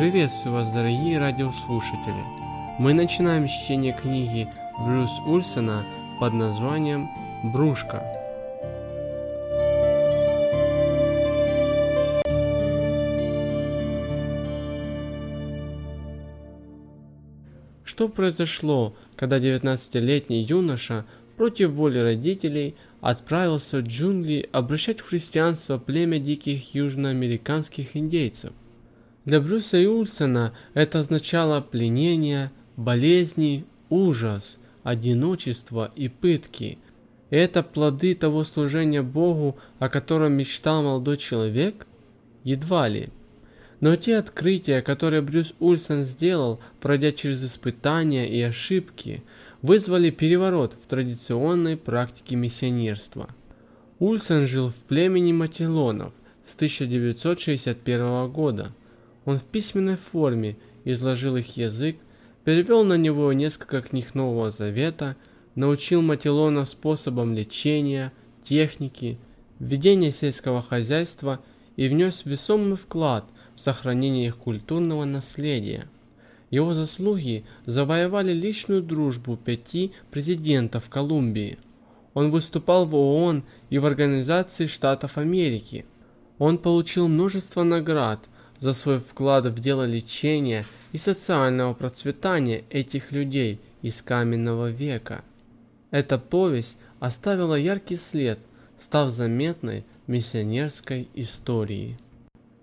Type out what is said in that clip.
Приветствую вас, дорогие радиослушатели! Мы начинаем чтение книги Брюс Ульсона под названием «Брушка». Что произошло, когда 19-летний юноша против воли родителей отправился в джунгли обращать в христианство племя диких южноамериканских индейцев? Для Брюса и Ульсона это означало пленение, болезни, ужас, одиночество и пытки. Это плоды того служения Богу, о котором мечтал молодой человек? Едва ли. Но те открытия, которые Брюс Ульсон сделал, пройдя через испытания и ошибки, вызвали переворот в традиционной практике миссионерства. Ульсон жил в племени Матилонов с 1961 года. Он в письменной форме изложил их язык, перевел на него несколько книг Нового Завета, научил Матилона способам лечения, техники, ведения сельского хозяйства и внес весомый вклад в сохранение их культурного наследия. Его заслуги завоевали личную дружбу пяти президентов Колумбии. Он выступал в ООН и в Организации Штатов Америки. Он получил множество наград за свой вклад в дело лечения и социального процветания этих людей из каменного века. Эта повесть оставила яркий след, став заметной миссионерской истории.